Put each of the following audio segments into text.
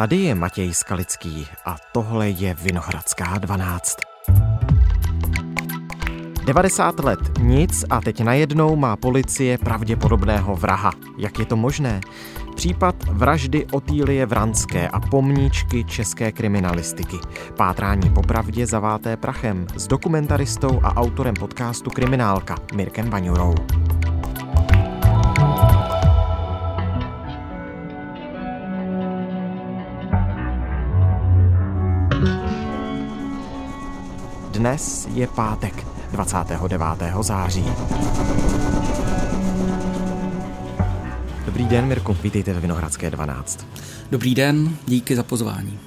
Tady je Matěj Skalický a tohle je Vinohradská 12. 90 let nic a teď najednou má policie pravděpodobného vraha. Jak je to možné? Případ vraždy Otýlie Vranské a pomníčky české kriminalistiky. Pátrání po pravdě zaváté prachem s dokumentaristou a autorem podcastu Kriminálka Mirkem Baňurou. Dnes je pátek, 29. září. Dobrý den, Mirku, vítejte ve Vinohradské 12. Dobrý den, díky za pozvání.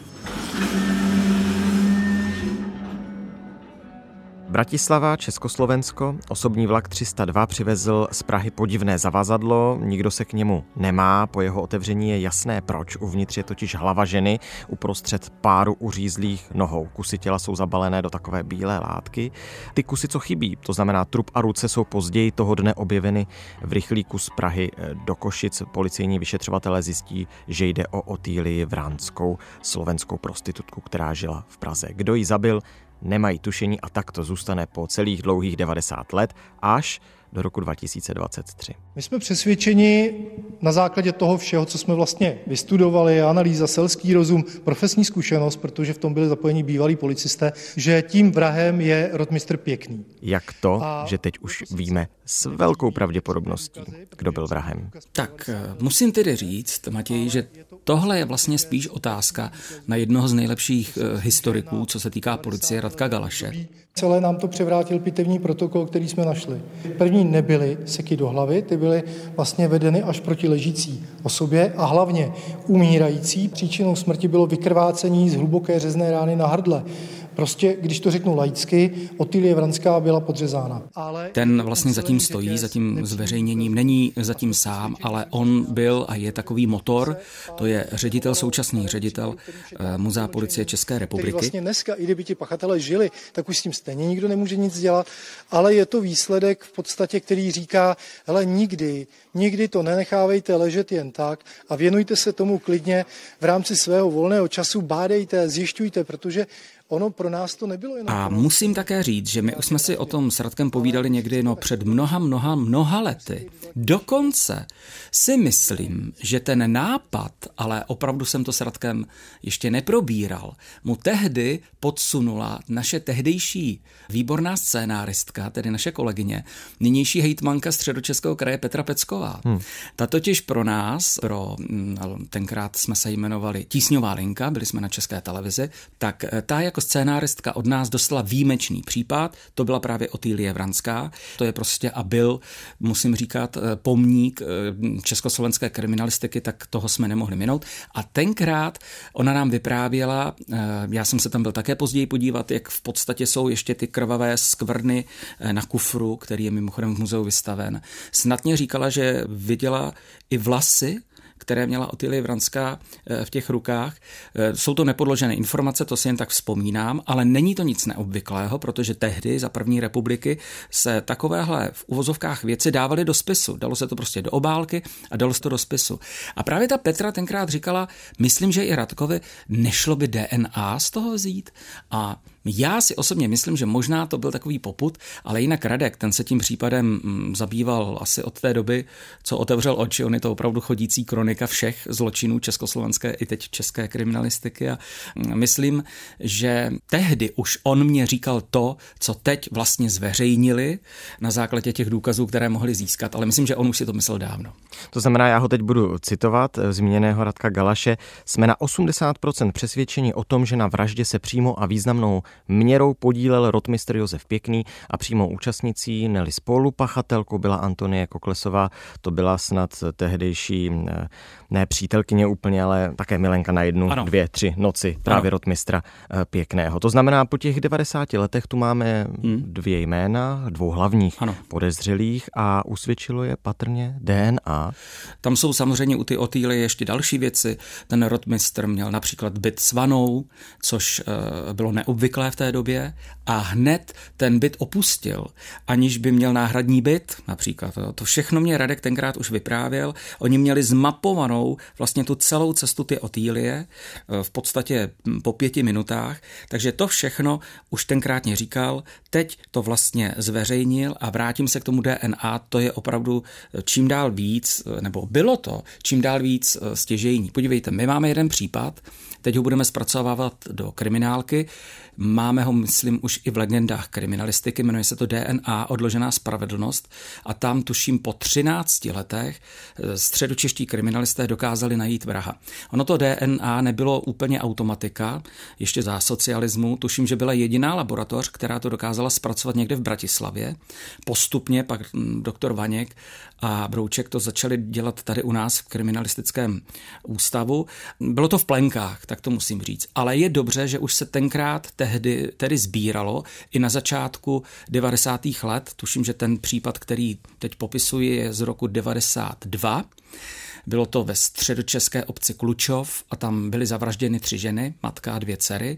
Bratislava, Československo, osobní vlak 302 přivezl z Prahy podivné zavazadlo, nikdo se k němu nemá, po jeho otevření je jasné proč, uvnitř je totiž hlava ženy uprostřed páru uřízlých nohou. Kusy těla jsou zabalené do takové bílé látky. Ty kusy, co chybí, to znamená trup a ruce, jsou později toho dne objeveny v rychlíku z Prahy do Košic. Policejní vyšetřovatelé zjistí, že jde o Otýlii Vránskou, slovenskou prostitutku, která žila v Praze. Kdo ji zabil, nemají tušení a tak to zůstane po celých dlouhých 90 let až do roku 2023. My jsme přesvědčeni na základě toho všeho, co jsme vlastně vystudovali, analýza, selský rozum, profesní zkušenost, protože v tom byli zapojeni bývalí policisté, že tím vrahem je rotmistr Pěkný. Jak to, A že teď už víme s velkou pravděpodobností, kdo byl vrahem? Tak eh, musím tedy říct, Matěj, že tohle je vlastně spíš otázka na jednoho z nejlepších eh, historiků, co se týká policie Radka Galaše. Celé nám to převrátil pitevní protokol, který jsme našli. První nebyly seky do hlavy, ty byly vlastně vedeny až proti ležící osobě a hlavně umírající. Příčinou smrti bylo vykrvácení z hluboké řezné rány na hrdle. Prostě, když to řeknu laicky, Otilie Vranská byla podřezána. Ale ten vlastně zatím stojí, za tím zveřejněním, není zatím sám, ale on byl a je takový motor, to je ředitel, současný ředitel eh, Muzea policie České republiky. vlastně dneska, i kdyby ti pachatele žili, tak už s tím stejně nikdo nemůže nic dělat, ale je to výsledek v podstatě, který říká, hele, nikdy, nikdy to nenechávejte ležet jen tak a věnujte se tomu klidně v rámci svého volného času, bádejte, zjišťujte, protože ono pro nás to nebylo jenom... A musím také říct, že my už jsme si o tom s Radkem povídali někdy no před mnoha, mnoha, mnoha lety. Dokonce si myslím, že ten nápad, ale opravdu jsem to s Radkem ještě neprobíral, mu tehdy podsunula naše tehdejší výborná scénáristka, tedy naše kolegyně, nynější hejtmanka středočeského kraje Petra Pecková. Hmm. Ta totiž pro nás, pro mm, tenkrát jsme se jmenovali Tísňová linka, byli jsme na české televizi, tak eh, ta jako scénáristka od nás dostala výjimečný případ, to byla právě Otýlie Vranská, to je prostě a byl, musím říkat, eh, pomník eh, československé kriminalistiky, tak toho jsme nemohli minout. A tenkrát ona nám vyprávěla, já jsem se tam byl také později podívat, jak v podstatě jsou ještě ty krvavé skvrny na kufru, který je mimochodem v muzeu vystaven. Snadně říkala, že viděla i vlasy které měla Otilie Vranská eh, v těch rukách. Eh, jsou to nepodložené informace, to si jen tak vzpomínám, ale není to nic neobvyklého, protože tehdy za první republiky se takovéhle v uvozovkách věci dávaly do spisu. Dalo se to prostě do obálky a dalo se to do spisu. A právě ta Petra tenkrát říkala, myslím, že i Radkovi nešlo by DNA z toho vzít a já si osobně myslím, že možná to byl takový poput, ale jinak Radek, ten se tím případem mm, zabýval asi od té doby, co otevřel oči. On je to opravdu chodící kronika všech zločinů československé i teď české kriminalistiky a mm, myslím, že tehdy už on mě říkal to, co teď vlastně zveřejnili na základě těch důkazů, které mohli získat, ale myslím, že on už si to myslel dávno. To znamená, já ho teď budu citovat, eh, zmíněného Radka Galaše, jsme na 80% přesvědčení o tom, že na vraždě se přímo a významnou Měrou podílel rotmistr Josef Pěkný a přímou účastnicí Nelly spolupachatelkou byla Antonie Koklesová. To byla snad tehdejší eh, ne přítelkyně úplně, ale také milenka na jednu, ano. dvě, tři noci právě ano. rotmistra eh, Pěkného. To znamená, po těch 90 letech tu máme hmm. dvě jména, dvou hlavních ano. podezřelých a usvědčilo je patrně DNA. Tam jsou samozřejmě u ty Otýly ještě další věci. Ten rotmistr měl například byt s vanou, což uh, bylo neobvyklé obvyklé v té době a hned ten byt opustil, aniž by měl náhradní byt například. To všechno mě Radek tenkrát už vyprávěl. Oni měli zmapovanou vlastně tu celou cestu ty Otýlie v podstatě po pěti minutách, takže to všechno už tenkrát mě říkal, teď to vlastně zveřejnil a vrátím se k tomu DNA, to je opravdu čím dál víc, nebo bylo to čím dál víc stěžejní. Podívejte, my máme jeden případ, teď ho budeme zpracovávat do kriminálky, Máme ho, myslím, už i v legendách kriminalistiky, jmenuje se to DNA, odložená spravedlnost a tam tuším po 13 letech eh, středočeští kriminalisté dokázali najít vraha. Ono to DNA nebylo úplně automatika, ještě za socialismu, tuším, že byla jediná laboratoř, která to dokázala zpracovat někde v Bratislavě. Postupně pak hm, doktor Vaněk a Brouček to začali dělat tady u nás v kriminalistickém ústavu. Bylo to v plenkách, tak to musím říct. Ale je dobře, že už se tenkrát tehdy tedy sbíralo i na začátku 90. let. Tuším, že ten případ, který teď popisuji, je z roku 92. Bylo to ve středočeské obci Klučov a tam byly zavražděny tři ženy, matka a dvě dcery.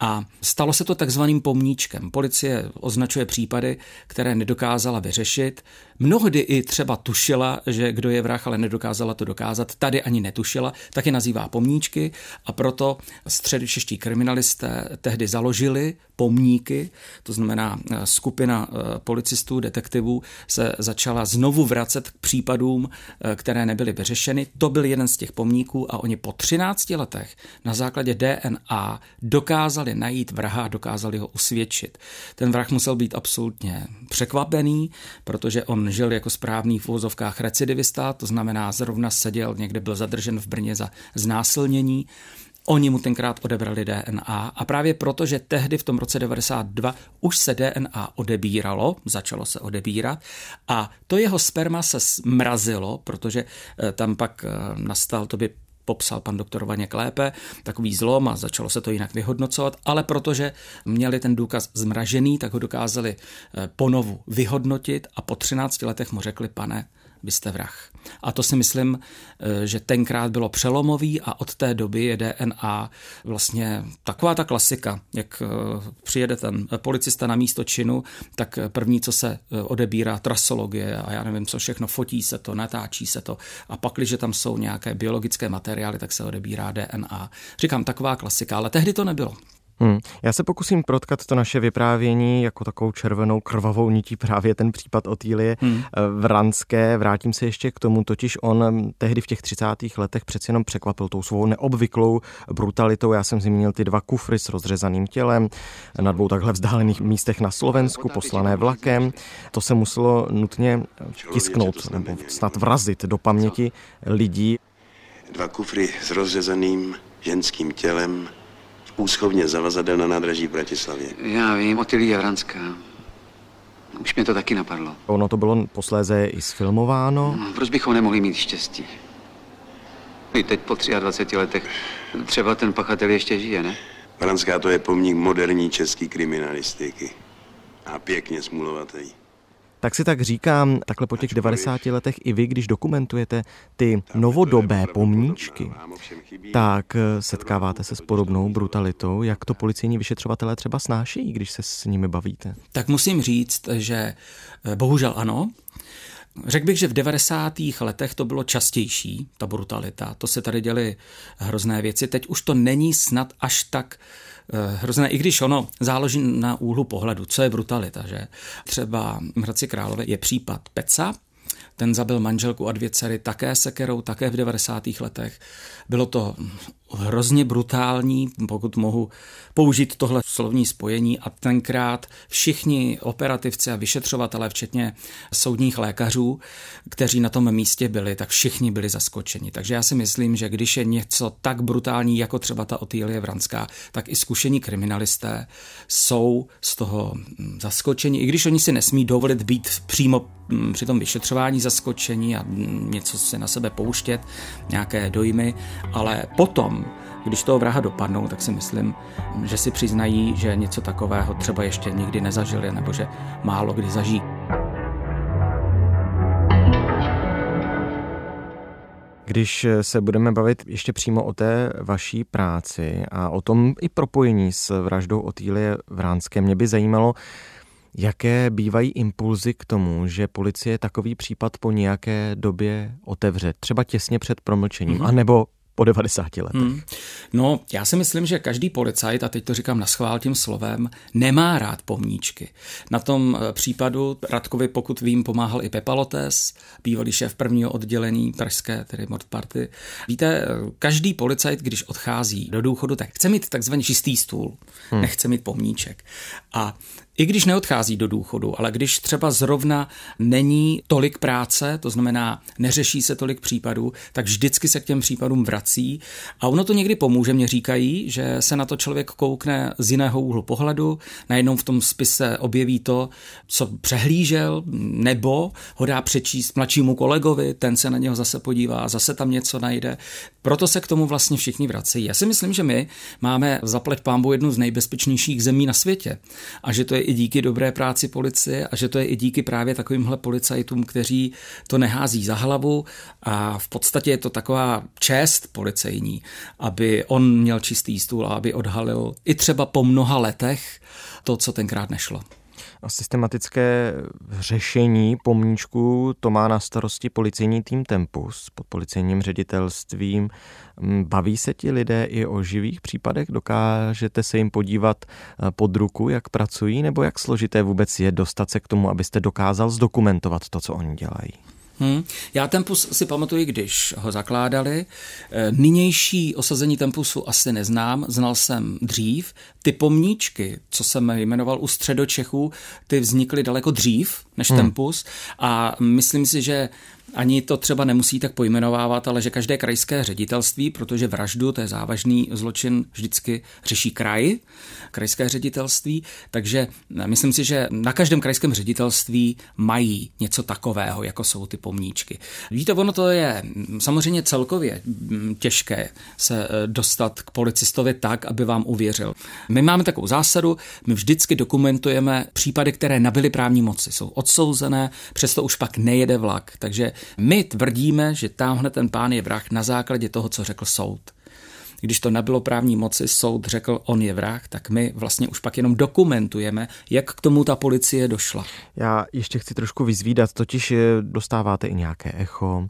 A stalo se to takzvaným pomníčkem. Policie označuje případy, které nedokázala vyřešit. Mnohdy i třeba tušila, že kdo je vrah, ale nedokázala to dokázat. Tady ani netušila, tak je nazývá pomníčky a proto středočeští kriminalisté tehdy založili pomníky, to znamená eh, skupina eh, policistů, detektivů se začala znovu vracet k případům, eh, které nebyly vyřešeny. To byl jeden z těch pomníků a oni po 13 letech na základě DNA dokázali najít vraha a dokázali ho usvědčit. Ten vrah musel být absolutně překvapený, protože on žil jako správný v vozovkách recidivista, to znamená zrovna seděl, někde byl zadržen v Brně za znásilnění. Oni mu tenkrát odebrali DNA a právě proto, že tehdy v tom roce 92 už se DNA odebíralo, začalo se odebírat a to jeho sperma se zmrazilo, protože eh, tam pak eh, nastal, to by popsal pan doktor Vaněk lépe, takový zlom a začalo se to jinak vyhodnocovat, ale protože měli ten důkaz zmražený, tak ho dokázali eh, ponovu vyhodnotit a po 13 letech mu řekli, pane, vy jste vrah. A to si myslím, eh, že tenkrát bylo přelomový a od té doby je DNA vlastně taková ta klasika, jak eh, přijede ten policista na místo činu, tak první, co se eh, odebírá, trasologie a já nevím co všechno, fotí se to, natáčí se to a pak, když tam jsou nějaké biologické materiály, tak se odebírá DNA. Říkám, taková klasika, ale tehdy to nebylo. Hmm. Já se pokusím protkat to naše vyprávění jako takovou červenou krvavou nití právě ten případ Otýlie hmm. v Ranské. Vrátím se ještě k tomu, totiž on hm, tehdy v těch 30. letech přeci jenom překvapil tou svou neobvyklou brutalitou. Já jsem zmínil ty dva kufry s rozřezaným tělem na dvou takhle vzdálených místech na Slovensku, poslané vlakem. To se muselo nutně tisknout nebo snad vrazit do paměti lidí. Dva kufry s rozřezaným ženským tělem úschovně zavazadel na nádraží v Bratislavě. Já vím, Otilie Vranská. Už mě to taky napadlo. Ono to bylo posléze i sfilmováno. No, proč bychom nemohli mít štěstí? I teď po 23 letech třeba ten pachatel ještě žije, ne? Vranská to je pomník moderní české kriminalistiky. A pěkně smulovatý. Tak si tak říkám, takhle po těch 90 letech i vy, když dokumentujete ty novodobé pomníčky, tak eh, setkáváte se s podobnou brutalitou, jak to policejní vyšetřovatelé třeba snáší, když se s nimi bavíte? Tak musím říct, že eh, bohužel ano, Řekl bych, že v 90. letech to bylo častější, ta brutalita. To se tady děly hrozné věci. Teď už to není snad až tak Eh, hrozné, i když ono záleží na úhlu pohledu, co je brutalita, že? Třeba v Hradci Králové je případ Peca, ten zabil manželku a dvě dcery také sekerou, také v 90. letech. Bylo to hrozně brutální, pokud mohu použít tohle slovní spojení a tenkrát všichni operativci a vyšetřovatelé, včetně soudních lékařů, kteří na tom místě byli, tak všichni byli zaskočeni. Takže já si myslím, že když je něco tak brutální, jako třeba ta Otýlie Vranská, tak i zkušení kriminalisté jsou z toho zaskočeni, i když oni si nesmí dovolit být přímo při tom vyšetřování zaskočení a něco si na sebe pouštět, nějaké dojmy, ale potom, když toho vraha dopadnou, tak si myslím, že si přiznají, že něco takového třeba ještě nikdy nezažili nebo že málo kdy zažijí. Když se budeme bavit ještě přímo o té vaší práci a o tom i propojení s vraždou Otýlie Vránské, mě by zajímalo, Jaké bývají impulzy k tomu, že policie takový případ po nějaké době otevře, třeba těsně před promlčením, mm-hmm. anebo po 90 letech? Hmm. No, já si myslím, že každý policajt, a teď to říkám na schvál tím slovem, nemá rád pomníčky. Na tom eh, případu Radkovi, pokud vím, pomáhal i Pepa Lotes, bývalý šéf prvního oddělení pražské, tedy Mordparty. Víte, eh, každý policajt, když odchází do důchodu, tak chce mít takzvaný čistý stůl, hmm. nechce mít pomníček. A i když neodchází do důchodu, ale když třeba zrovna není tolik práce, to znamená neřeší se tolik případů, tak vždycky se k těm případům vrací a ono to někdy pomůže, mě říkají, že se na to člověk koukne z jiného úhlu pohledu, najednou v tom spise objeví to, co přehlížel, nebo ho dá přečíst mladšímu kolegovi, ten se na něho zase podívá zase tam něco najde. Proto se k tomu vlastně všichni vracejí. Já si myslím, že my máme zaplať pámbu jednu z nejbezpečnějších zemí na světě a že to je i díky dobré práci policie a že to je i díky právě takovýmhle policajtům, kteří to nehází za hlavu. A v podstatě je to taková čest policejní, aby on měl čistý stůl a aby odhalil i třeba po mnoha letech to, co tenkrát nešlo a systematické řešení pomníčku to má na starosti policejní tým Tempus pod policejním ředitelstvím. Mm, baví se ti lidé i o živých případech? Dokážete se jim podívat eh, pod ruku, jak pracují, nebo jak složité vůbec je dostat se k tomu, abyste dokázal zdokumentovat to, co oni dělají? Hmm. Já Tempus si pamatuju, když ho zakládali. Eh, nynější osazení Tempusu asi neznám, znal jsem dřív. Ty pomníčky, co jsem jmenoval u středočechů, ty vznikly daleko dřív než hmm. Tempus a myslím si, že ani to třeba nemusí tak pojmenovávat, ale že každé krajské ředitelství, protože vraždu, to je závažný zločin, vždycky řeší kraj, krajské ředitelství, takže myslím si, že na každém krajském ředitelství mají něco takového, jako jsou ty pomníčky. Víte, ono to je samozřejmě celkově těžké se eh, dostat k policistovi tak, aby vám uvěřil. My máme takovou zásadu, my vždycky dokumentujeme případy, které nabyly právní moci, jsou odsouzené, přesto už pak nejede vlak, takže my tvrdíme, že tamhle ten pán je vrah na základě toho, co řekl soud. Když to nebylo právní moci, soud řekl, on je vrah, tak my vlastně už pak jenom dokumentujeme, jak k tomu ta policie došla. Já ještě chci trošku vyzvídat, totiž dostáváte i nějaké echo,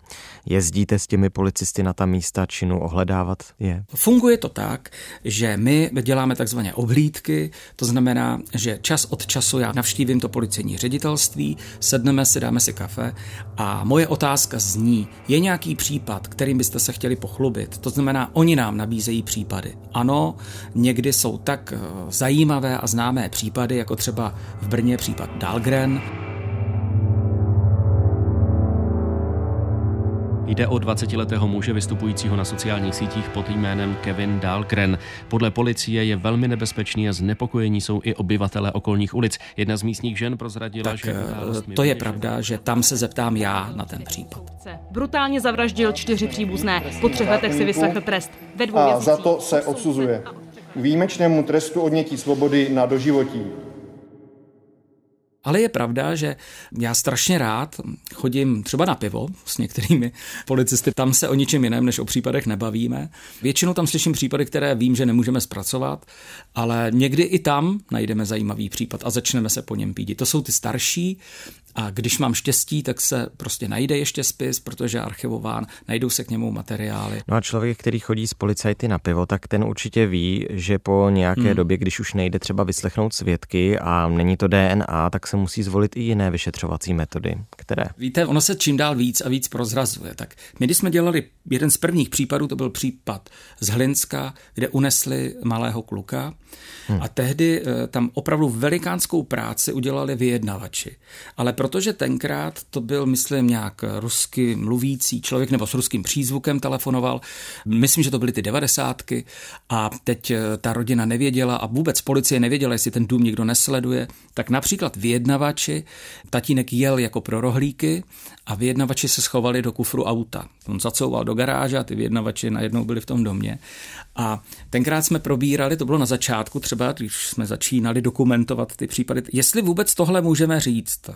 jezdíte s těmi policisty na ta místa činu, ohledávat je? Funguje to tak, že my děláme takzvané obhlídky, to znamená, že čas od času já navštívím to policejní ředitelství, sedneme si, dáme si kafe a moje otázka zní, je nějaký případ, kterým byste se chtěli pochlubit? To znamená, oni nám nabízí nabízejí případy. Ano, někdy jsou tak eh, zajímavé a známé případy, jako třeba v Brně případ Dahlgren, Jde o 20-letého muže vystupujícího na sociálních sítích pod jménem Kevin Dahlgren. Podle policie je velmi nebezpečný a znepokojení jsou i obyvatele okolních ulic. Jedna z místních žen prozradila, tak, že... Eh, to je pravda, že tam se zeptám já na ten případ. Brutálně zavraždil čtyři příbuzné. Po třech letech si vyslechl trest. Ve dvou a za to se odsuzuje. Výjimečnému trestu odnětí svobody na doživotí. Ale je pravda, že já strašně rád chodím třeba na pivo s některými policisty. Tam se o ničem jiném než o případech nebavíme. Většinou tam slyším případy, které vím, že nemůžeme zpracovat, ale někdy i tam najdeme zajímavý případ a začneme se po něm pídit. To jsou ty starší a když mám štěstí, tak se prostě najde ještě spis, protože je archivován, najdou se k němu materiály. No a člověk, který chodí s policajty na pivo, tak ten určitě ví, že po nějaké hmm. době, když už nejde třeba vyslechnout svědky a není to DNA, tak se musí zvolit i jiné vyšetřovací metody. Které? Víte, ono se čím dál víc a víc prozrazuje. Tak my, když jsme dělali jeden z prvních případů, to byl případ z Hlinska, kde unesli malého kluka hmm. a tehdy eh, tam opravdu velikánskou práci udělali vyjednavači. Ale protože tenkrát to byl, myslím, nějak rusky mluvící člověk nebo s ruským přízvukem telefonoval, myslím, že to byly ty devadesátky a teď eh, ta rodina nevěděla a vůbec policie nevěděla, jestli ten dům někdo nesleduje, tak například vyjednavači, tatínek jel jako pro rohlíky a vyjednavači se schovali do kufru auta. On zacouval do garáže a ty vyjednavači najednou byli v tom domě. A tenkrát jsme probírali, to bylo na začátku třeba, když jsme začínali dokumentovat ty případy, jestli vůbec tohle můžeme říct.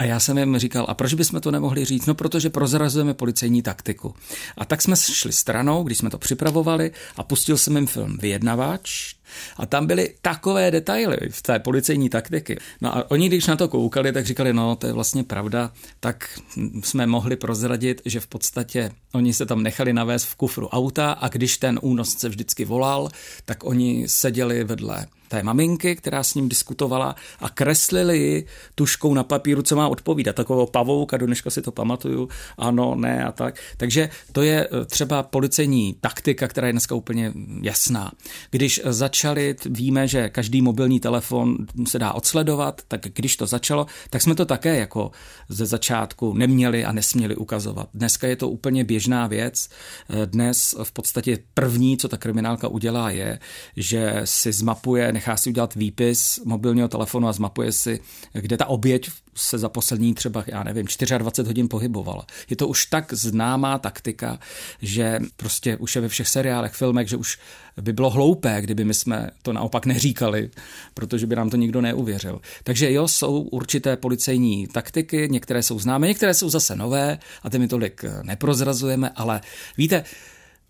A já jsem jim říkal, a proč bychom to nemohli říct? No, protože prozrazujeme policejní taktiku. A tak jsme šli stranou, když jsme to připravovali a pustil jsem jim film Vyjednavač, a tam byly takové detaily v té policejní taktiky. No a oni, když na to koukali, tak říkali, no to je vlastně pravda, tak jsme mohli prozradit, že v podstatě oni se tam nechali navést v kufru auta a když ten únosce vždycky volal, tak oni seděli vedle té maminky, která s ním diskutovala a kreslili ji tuškou na papíru, co má odpovídat. Takového pavouka, do dneška si to pamatuju, ano, ne a tak. Takže to je eh, třeba policejní taktika, která je dneska úplně jasná. Když začali, víme, že každý mobilní telefon se dá odsledovat, tak když to začalo, tak jsme to také jako ze začátku neměli a nesměli ukazovat. Dneska je to úplně běžná věc. Eh, dnes v podstatě první, co ta kriminálka udělá, je, že si zmapuje, nechá si udělat výpis mobilního telefonu a zmapuje si, kde ta oběť se za poslední třeba, já nevím, 24 hodin pohybovala. Je to už tak známá taktika, že prostě už je ve všech seriálech, filmech, že už by bylo hloupé, kdyby my jsme to naopak neříkali, protože by nám to nikdo neuvěřil. Takže jo, jsou určité policejní taktiky, některé jsou známé, některé jsou zase nové a ty my tolik neprozrazujeme, ale víte,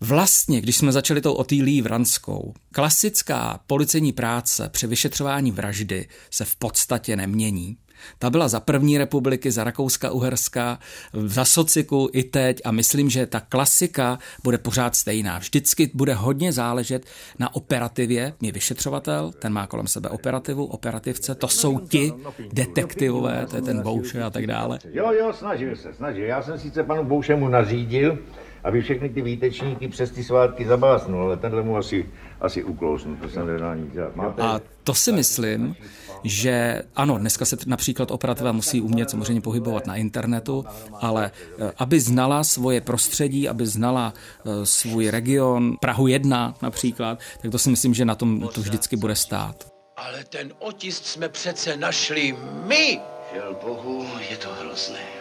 Vlastně, když jsme začali tou Otýlí Vranskou, klasická policejní práce při vyšetřování vraždy se v podstatě nemění. Ta byla za první republiky, za Rakouska-Uherska, za sociku i teď a myslím, že ta klasika bude pořád stejná. Vždycky bude hodně záležet na operativě. Je vyšetřovatel, ten má kolem sebe operativu, operativce, to jsou ti detektivové, to je ten Bouše a tak dále. Jo, jo, snažil se, snažil. Já jsem sice panu Boušemu nařídil, aby všechny ty výtečníky přes ty svátky zabásnul, ale tenhle mu asi, asi uklousnu, to jsem nedal nic dělat. Máte... A to si myslím, že ano, dneska se například operativa musí umět samozřejmě pohybovat na internetu, ale eh, aby znala svoje prostředí, aby znala eh, svůj region, Prahu 1 například, tak to si myslím, že na tom to vždycky bude stát. Ale ten otisk jsme přece našli my! Žel bohu, je to hrozné.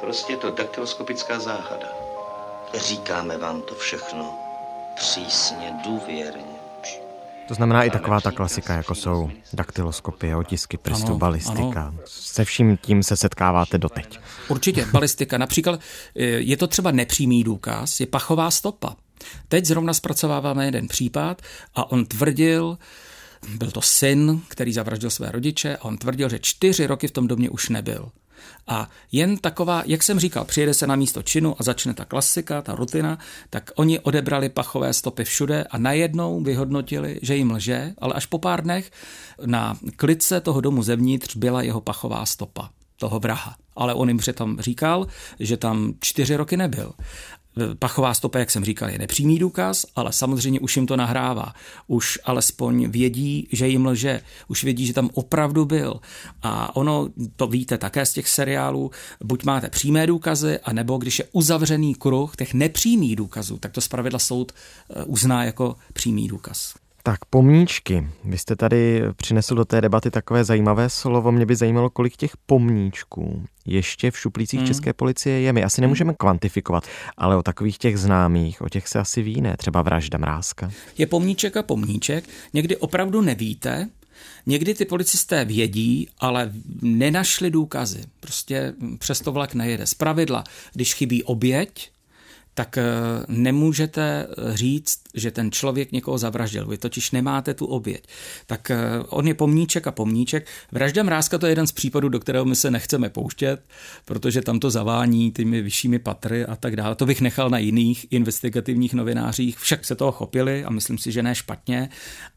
Prostě to daktyloskopická záhada. Říkáme vám to všechno přísně, důvěrně. To znamená i taková ta klasika, jako jsou daktyloskopie, otisky prstů, ano, balistika. Ano. Se vším tím se setkáváte doteď. Určitě, balistika. Například e, je to třeba nepřímý důkaz, je pachová stopa. Teď zrovna zpracováváme jeden případ a on tvrdil, byl to syn, který zavraždil své rodiče a on tvrdil, že čtyři roky v tom domě už nebyl. A jen taková, jak jsem říkal, přijede se na místo činu a začne ta klasika, ta rutina, tak oni odebrali pachové stopy všude a najednou vyhodnotili, že jim lže, ale až po pár dnech na klice toho domu zevnitř byla jeho pachová stopa toho vraha. Ale on jim přitom říkal, že tam čtyři roky nebyl. Pachová stopa, jak jsem říkal, je nepřímý důkaz, ale samozřejmě už jim to nahrává. Už alespoň vědí, že jim lže. Už vědí, že tam opravdu byl. A ono, to víte také z těch seriálů, buď máte přímé důkazy, anebo když je uzavřený kruh těch nepřímých důkazů, tak to zpravidla soud eh, uzná jako přímý důkaz. Tak pomníčky. Vy jste tady přinesl do té debaty takové zajímavé slovo. Mě by zajímalo, kolik těch pomníčků ještě v šuplících hmm. České policie je. My asi nemůžeme kvantifikovat, ale o takových těch známých, o těch se asi ví, ne? Třeba vražda Mrázka. Je pomníček a pomníček. Někdy opravdu nevíte, Někdy ty policisté vědí, ale nenašli důkazy. Prostě přesto vlak nejede. Z pravidla, když chybí oběť, tak eh, nemůžete říct, že ten člověk někoho zavraždil. Vy totiž nemáte tu oběť. Tak eh, on je pomníček a pomníček. Vražda Mrázka to je jeden z případů, do kterého my se nechceme pouštět, protože tam to zavání těmi vyššími patry a tak dále. To bych nechal na jiných investigativních novinářích. Však se toho chopili a myslím si, že ne špatně,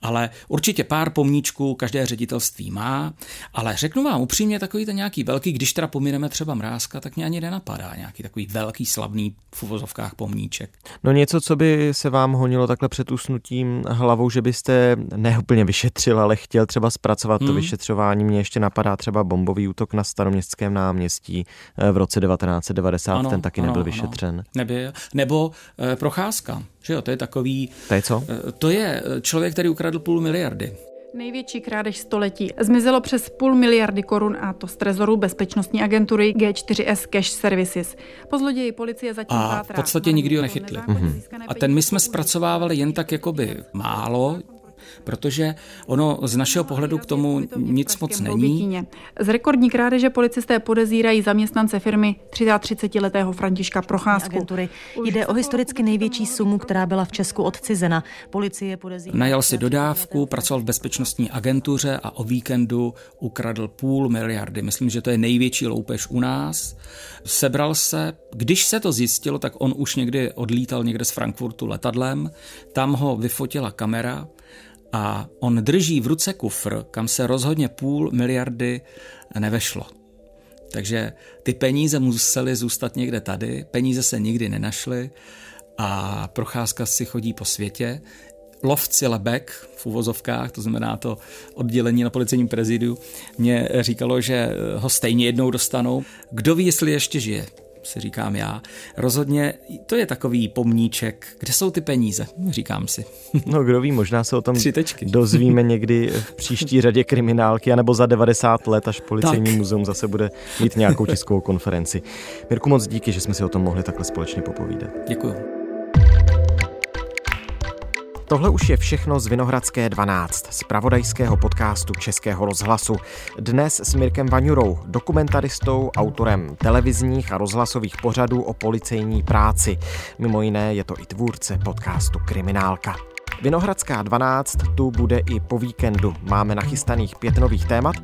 ale určitě pár pomníčků každé ředitelství má. Ale řeknu vám upřímně, takový ten nějaký velký, když teda pomineme třeba Mrázka, tak mě ani nenapadá nějaký takový velký slavný v uvozovkách pomníček. No něco, co by se vám honilo takhle před usnutím hlavou, že byste neúplně vyšetřil, ale chtěl třeba zpracovat hmm. to vyšetřování. Mně ještě napadá třeba bombový útok na staroměstském náměstí eh, v roce 1990, ano, ten taky ano, nebyl vyšetřen. Ano. Nebyl. Nebo e, procházka, že jo, to je takový... To je co? E, to je člověk, který ukradl půl miliardy. Největší krádež století. Zmizelo přes půl miliardy korun a to z trezoru bezpečnostní agentury G4S Cash Services. Po zloději policie zatím A v podstatě nikdy ho nechytli. Mm-hmm. A ten my jsme zpracovávali jen tak jakoby málo, protože ono z našeho pohledu k tomu nic moc není. Z rekordní krádeže policisté podezírají zaměstnance firmy 33-letého Františka Procházku. Agentury. Jde o historicky největší sumu, která byla v Česku odcizena. Policie podezírá... Najal si dodávku, pracoval v bezpečnostní agentuře a o víkendu ukradl půl miliardy. Myslím, že to je největší loupež u nás. Sebral se, když se to zjistilo, tak on už někdy odlítal někde z Frankfurtu letadlem, tam ho vyfotila kamera a on drží v ruce kufr, kam se rozhodně půl miliardy nevešlo. Takže ty peníze musely zůstat někde tady, peníze se nikdy nenašly a procházka si chodí po světě. Lovci lebek v uvozovkách, to znamená to oddělení na policejním prezidiu, mě říkalo, že ho stejně jednou dostanou. Kdo ví, jestli ještě žije si říkám já. Rozhodně to je takový pomníček. Kde jsou ty peníze, říkám si. No kdo ví, možná se o tom dozvíme někdy v příští řadě kriminálky, anebo za 90 let, až policejní tak. muzeum zase bude mít nějakou tiskovou konferenci. Mirku, moc díky, že jsme si o tom mohli takhle společně popovídat. Děkuji. Tohle už je všechno z Vinohradské 12, z pravodajského podcastu Českého rozhlasu. Dnes s Mirkem Vaňurou, dokumentaristou, autorem televizních a rozhlasových pořadů o policejní práci. Mimo jiné je to i tvůrce podcastu Kriminálka. Vinohradská 12 tu bude i po víkendu. Máme nachystaných pět nových témat,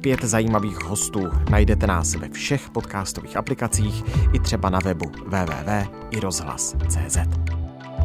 pět zajímavých hostů. Najdete nás ve všech podcastových aplikacích i třeba na webu www.irozhlas.cz.